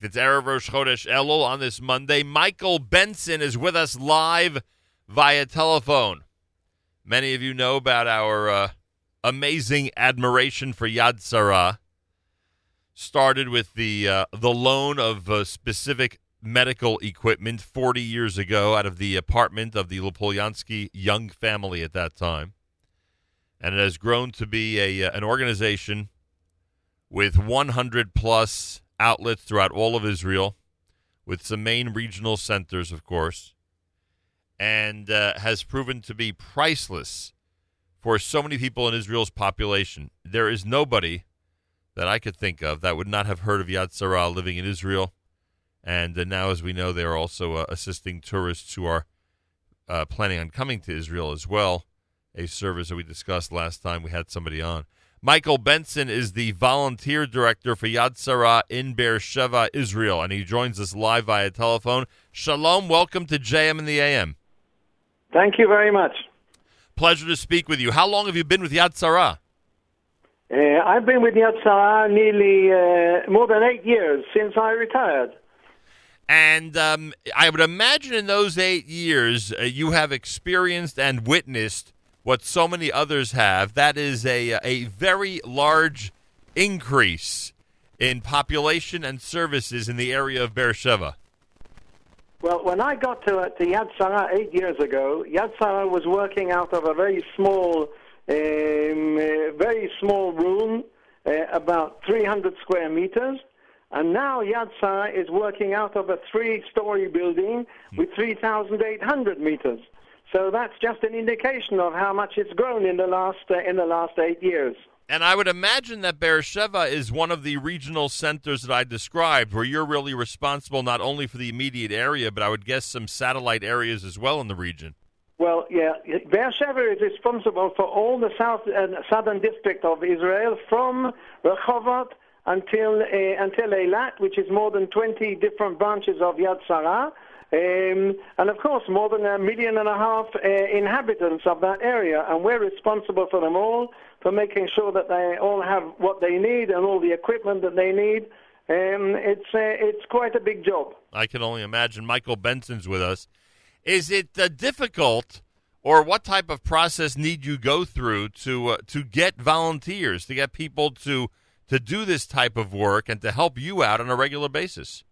It's Erev Rosh Chodesh Elul on this Monday. Michael Benson is with us live via telephone. Many of you know about our uh, amazing admiration for Yad Sarah. Started with the uh, the loan of uh, specific medical equipment 40 years ago out of the apartment of the Lupolianski young family at that time, and it has grown to be a uh, an organization with 100 plus outlets throughout all of Israel, with some main regional centers, of course, and uh, has proven to be priceless for so many people in Israel's population. There is nobody that I could think of that would not have heard of Yad Sarah living in Israel. And uh, now, as we know, they are also uh, assisting tourists who are uh, planning on coming to Israel as well, a service that we discussed last time we had somebody on. Michael Benson is the volunteer director for Yad Sarah in Beersheba, Israel, and he joins us live via telephone. Shalom, welcome to JM and the AM. Thank you very much. Pleasure to speak with you. How long have you been with Yad Sarah? Uh, I've been with Yad Sarah nearly uh, more than eight years since I retired. And um, I would imagine in those eight years, uh, you have experienced and witnessed what so many others have. That is a, a very large increase in population and services in the area of Beersheba. Well, when I got to, uh, to Yad Sarah eight years ago, Yad Sarah was working out of a very small, um, uh, very small room, uh, about 300 square meters. And now Yad Sarah is working out of a three-story building with 3,800 meters. So that's just an indication of how much it's grown in the last uh, in the last eight years. And I would imagine that Beersheba is one of the regional centers that I described, where you're really responsible not only for the immediate area, but I would guess some satellite areas as well in the region. Well, yeah, Beersheba is responsible for all the south uh, southern district of Israel, from Rehovot until uh, until Eilat, which is more than 20 different branches of Yad Sarah. Um, and of course, more than a million and a half uh, inhabitants of that area, and we're responsible for them all, for making sure that they all have what they need and all the equipment that they need. Um, it's uh, it's quite a big job. I can only imagine. Michael Benson's with us. Is it uh, difficult, or what type of process need you go through to uh, to get volunteers, to get people to to do this type of work, and to help you out on a regular basis?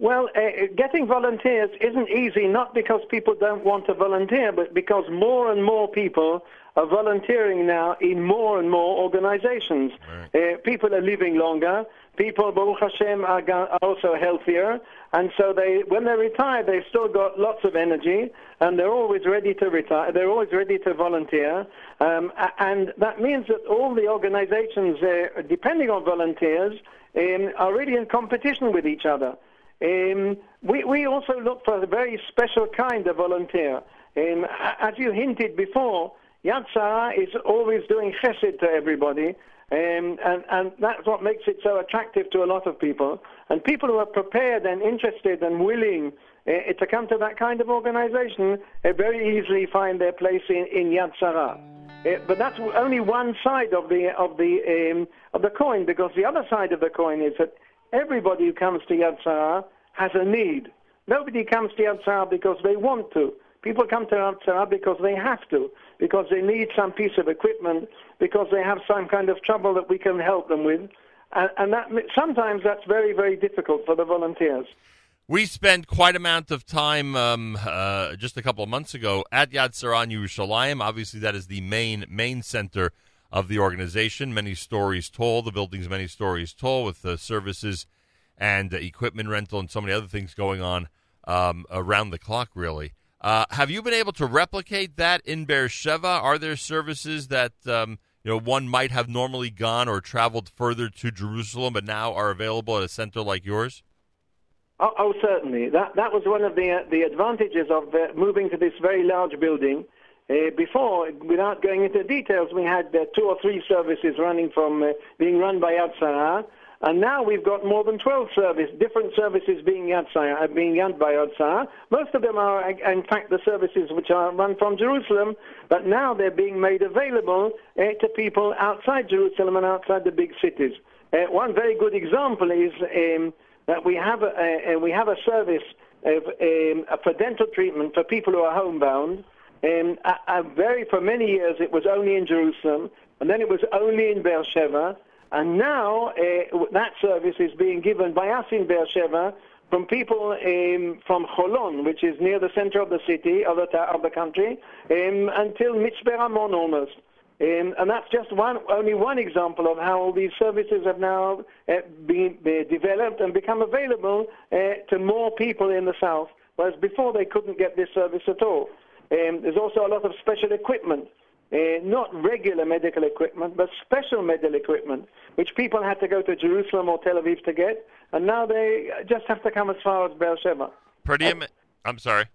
Well, uh, getting volunteers isn't easy, not because people don't want to volunteer, but because more and more people are volunteering now in more and more organizations. Right. Uh, people are living longer. People, Baruch Hashem, are, are also healthier. And so they, when they retire, they've still got lots of energy, and they're always ready to retire. They're always ready to volunteer. Um, and that means that all the organizations, uh, depending on volunteers, um, are really in competition with each other. Um, we, we also look for a very special kind of volunteer. Um, as you hinted before, Yad Sarah is always doing chesed to everybody, um, and, and that's what makes it so attractive to a lot of people. And people who are prepared and interested and willing uh, to come to that kind of organization uh, very easily find their place in, in Yad Sarah. Uh, but that's only one side of the of the um, of the coin, because the other side of the coin is that Everybody who comes to Yad Sarah has a need. Nobody comes to Yad Sarah because they want to. People come to Yad Sarah because they have to, because they need some piece of equipment, because they have some kind of trouble that we can help them with. And, and that sometimes that's very, very difficult for the volunteers. We spent quite amount of time um, uh, just a couple of months ago at Yad Sarah in Yerushalayim. Obviously, that is the main main center of the organization. Many stories told. The building's many stories tall with the services and uh, equipment rental and so many other things going on um, around the clock, really. Uh, have you been able to replicate that in Beersheba? Are there services that um, you know one might have normally gone or traveled further to Jerusalem, but now are available at a center like yours? Oh, oh certainly. That that was one of the the advantages of uh, moving to this very large building uh, before, without going into details, we had uh, two or three services running from uh, being run by Yad Sarah, and now we've got more than 12 services, different services being Yad Sarah, being run by Yad Sarah. Most of them are, in fact, the services which are run from Jerusalem, but now they're being made available uh, to people outside Jerusalem and outside the big cities. Uh, one very good example is um, that we have a, a we have a service of, um, for dental treatment for people who are homebound. Um, I, I very for many years it was only in Jerusalem, and then it was only in Beersheba, and now uh, that service is being given by us in Beersheba from people um, from Holon, which is near the center of the city, of the, of the country, um, until Mitzpe Ramon almost. Um, and that's just one, only one example of how all these services have now uh, been, been, developed and become available uh, to more people in the south, whereas before they couldn't get this service at all. Um, there's also a lot of special equipment uh, not regular medical equipment, but special medical equipment, which people had to go to Jerusalem or Tel Aviv to get, and now they just have to come as far as Beersheba. Pretty, I'm sorry.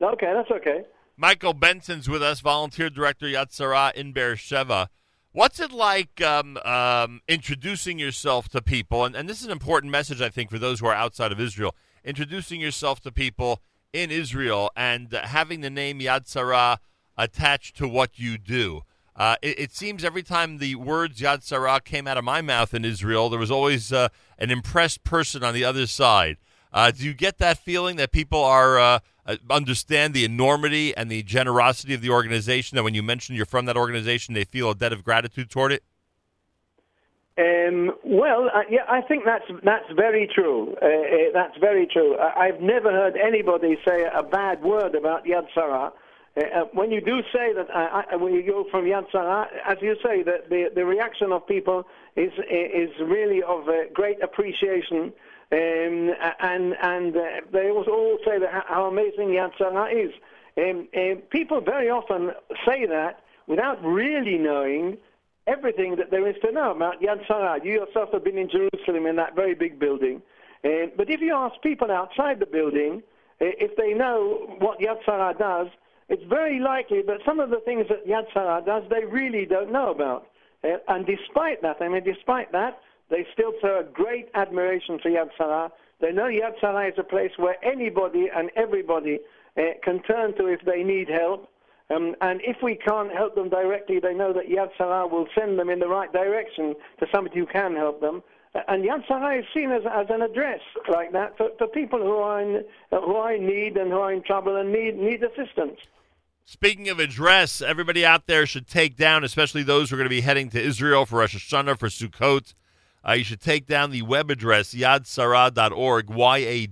Okay, that's okay. Michael Benson's with us, volunteer director Yad Sarah in Beersheba. What's it like um, um, introducing yourself to people? And, and this is an important message, I think, for those who are outside of Israel. Introducing yourself to people in Israel and uh, having the name Yad Sarah attached to what you do. Uh, it, it, seems every time the words Yad Sarah came out of my mouth in Israel, there was always uh, an impressed person on the other side. Uh, do you get that feeling that people are uh, uh, understand the enormity and the generosity of the organization? That when you mention you're from that organization, they feel a debt of gratitude toward it. Um, well, uh, yeah, I think that's that's very true. that's very true. I, have never heard anybody say a bad word about Yad Sarah. Uh, uh, when you do say that, uh, uh, when you go from Yad Sarah, as you say, the, the, the reaction of people is is really of uh, great appreciation, um, and and uh, they all say that how amazing Yad Sarah is. Um, people very often say that without really knowing everything that there is to know about Yad Sarah. You yourself have been in Jerusalem in that very big building, but if you ask people outside the building if they know what Yad Sarah does it's very likely that some of the things that Yad Sarah does, they really don't know about. Uh, and despite that, I mean, despite that, they still show a great admiration for Yad Sarah. They know Yad Sarah is a place where anybody and everybody uh, can turn to if they need help. Um, and if we can't help them directly, they know that Yad Sarah will send them in the right direction to somebody who can help them. And Yad Sarah is seen as, as an address like that for, for people who are, in, who are in need and who are in trouble and need, need assistance. Speaking of address, everybody out there should take down, especially those who are going to be heading to Israel for Rosh Hashanah, for Sukkot. Uh, you should take down the web address, yadsarah.org, Y-A-D-S-A-R-A-H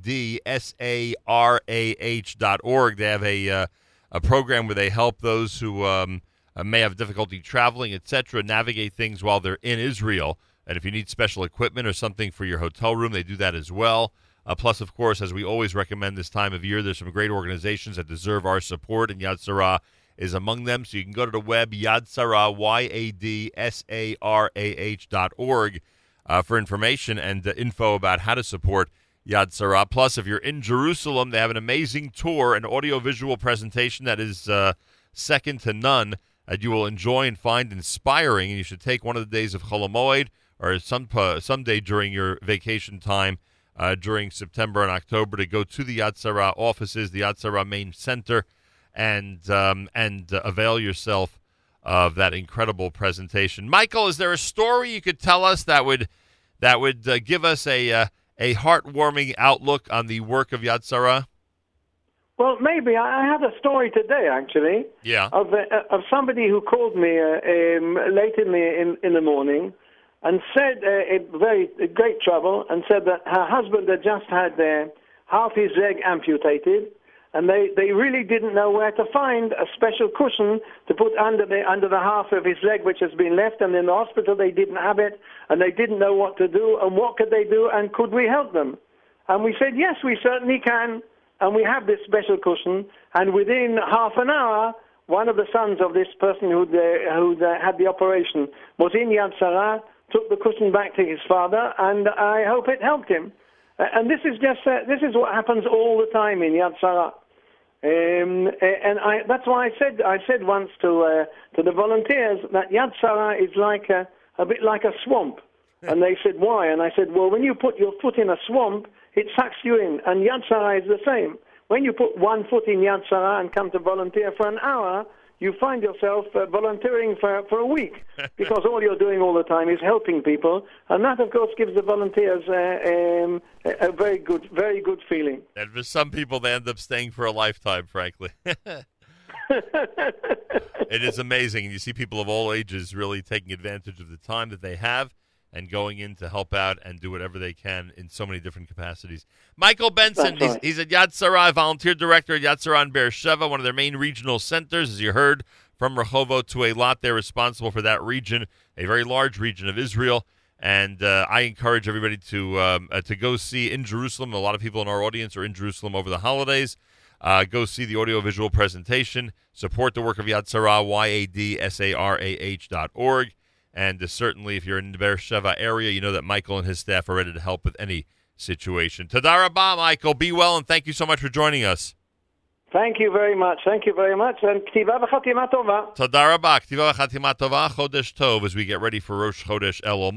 dot org. They have a, uh, a program where they help those who um, uh, may have difficulty traveling, etc., navigate things while they're in Israel. And if you need special equipment or something for your hotel room, they do that as well. Uh, plus, of course, as we always recommend this time of year, there's some great organizations that deserve our support, and Yad Sarah is among them. So you can go to the web, Yad Sarah, Y-A-D-S-A-R-A-H dot org uh, for information and uh, info about how to support Yad Sarah. Plus, if you're in Jerusalem, they have an amazing tour, an audiovisual presentation that is uh, second to none that you will enjoy and find inspiring. And you should take one of the days of Chol Hamoed or some, uh, someday during your vacation time uh, during September and October to go to the Yad Sarah offices, the Yad Sarah main center, and um, and avail yourself of that incredible presentation. Michael, is there a story you could tell us that would that would uh, give us a uh, a heartwarming outlook on the work of Yad Sarah? Well, maybe I have a story today, actually. Yeah. Of uh, of somebody who called me uh, um, late in the in, in the morning and said uh, in very great trouble and said that her husband had just had uh, half his leg amputated and they, they really didn't know where to find a special cushion to put under the under the half of his leg which has been left. And in the hospital they didn't have it. And they didn't know what to do. And what could they do? And could we help them? And we said yes we certainly can. And we have this special cushion. And within half an hour one of the sons of this person who who had the operation was in Yad Sarah took the cushion back to his father, and I hope it helped him. And this is just uh, this is what happens all the time in Yad Sarah. Um, and I, that's why I said I said once to uh, to the volunteers that Yad Sarah is like a, a bit like a swamp. and they said why? And I said, well, when you put your foot in a swamp, it sucks you in, and Yad Sarah is the same. When you put one foot in Yad Sarah and come to volunteer for an hour, you find yourself uh, volunteering for, for a week because all you're doing all the time is helping people, and that, of course, gives the volunteers uh, um, a, a very good, very good feeling. And for some people, they end up staying for a lifetime, frankly. it is amazing. And you see people of all ages really taking advantage of the time that they have and going in to help out and do whatever they can in so many different capacities. Michael Benson, right. he's, he's at Yad Sarah, volunteer director at Yad Sarah in Beersheba, one of their main regional centers, as you heard, from Rehovot to Eilat. They're responsible for that region, a very large region of Israel. And uh, I encourage everybody to um, uh, to go see in Jerusalem. A lot of people in our audience are in Jerusalem over the holidays. Uh, go see the audiovisual presentation. Support the work of Yad Sarah, Y-A-D-S-A-R-A-H dot org. And uh, certainly, if you're in the Beersheba area, you know that Michael and his staff are ready to help with any situation. Toda raba, Michael. Be well, and thank you so much for joining us. Thank you very much. Thank you very much. And ktiva v'chatima tova. Toda raba. Ktiva v'chatima tova. Chodesh Tov as we get ready for Rosh Chodesh Elul.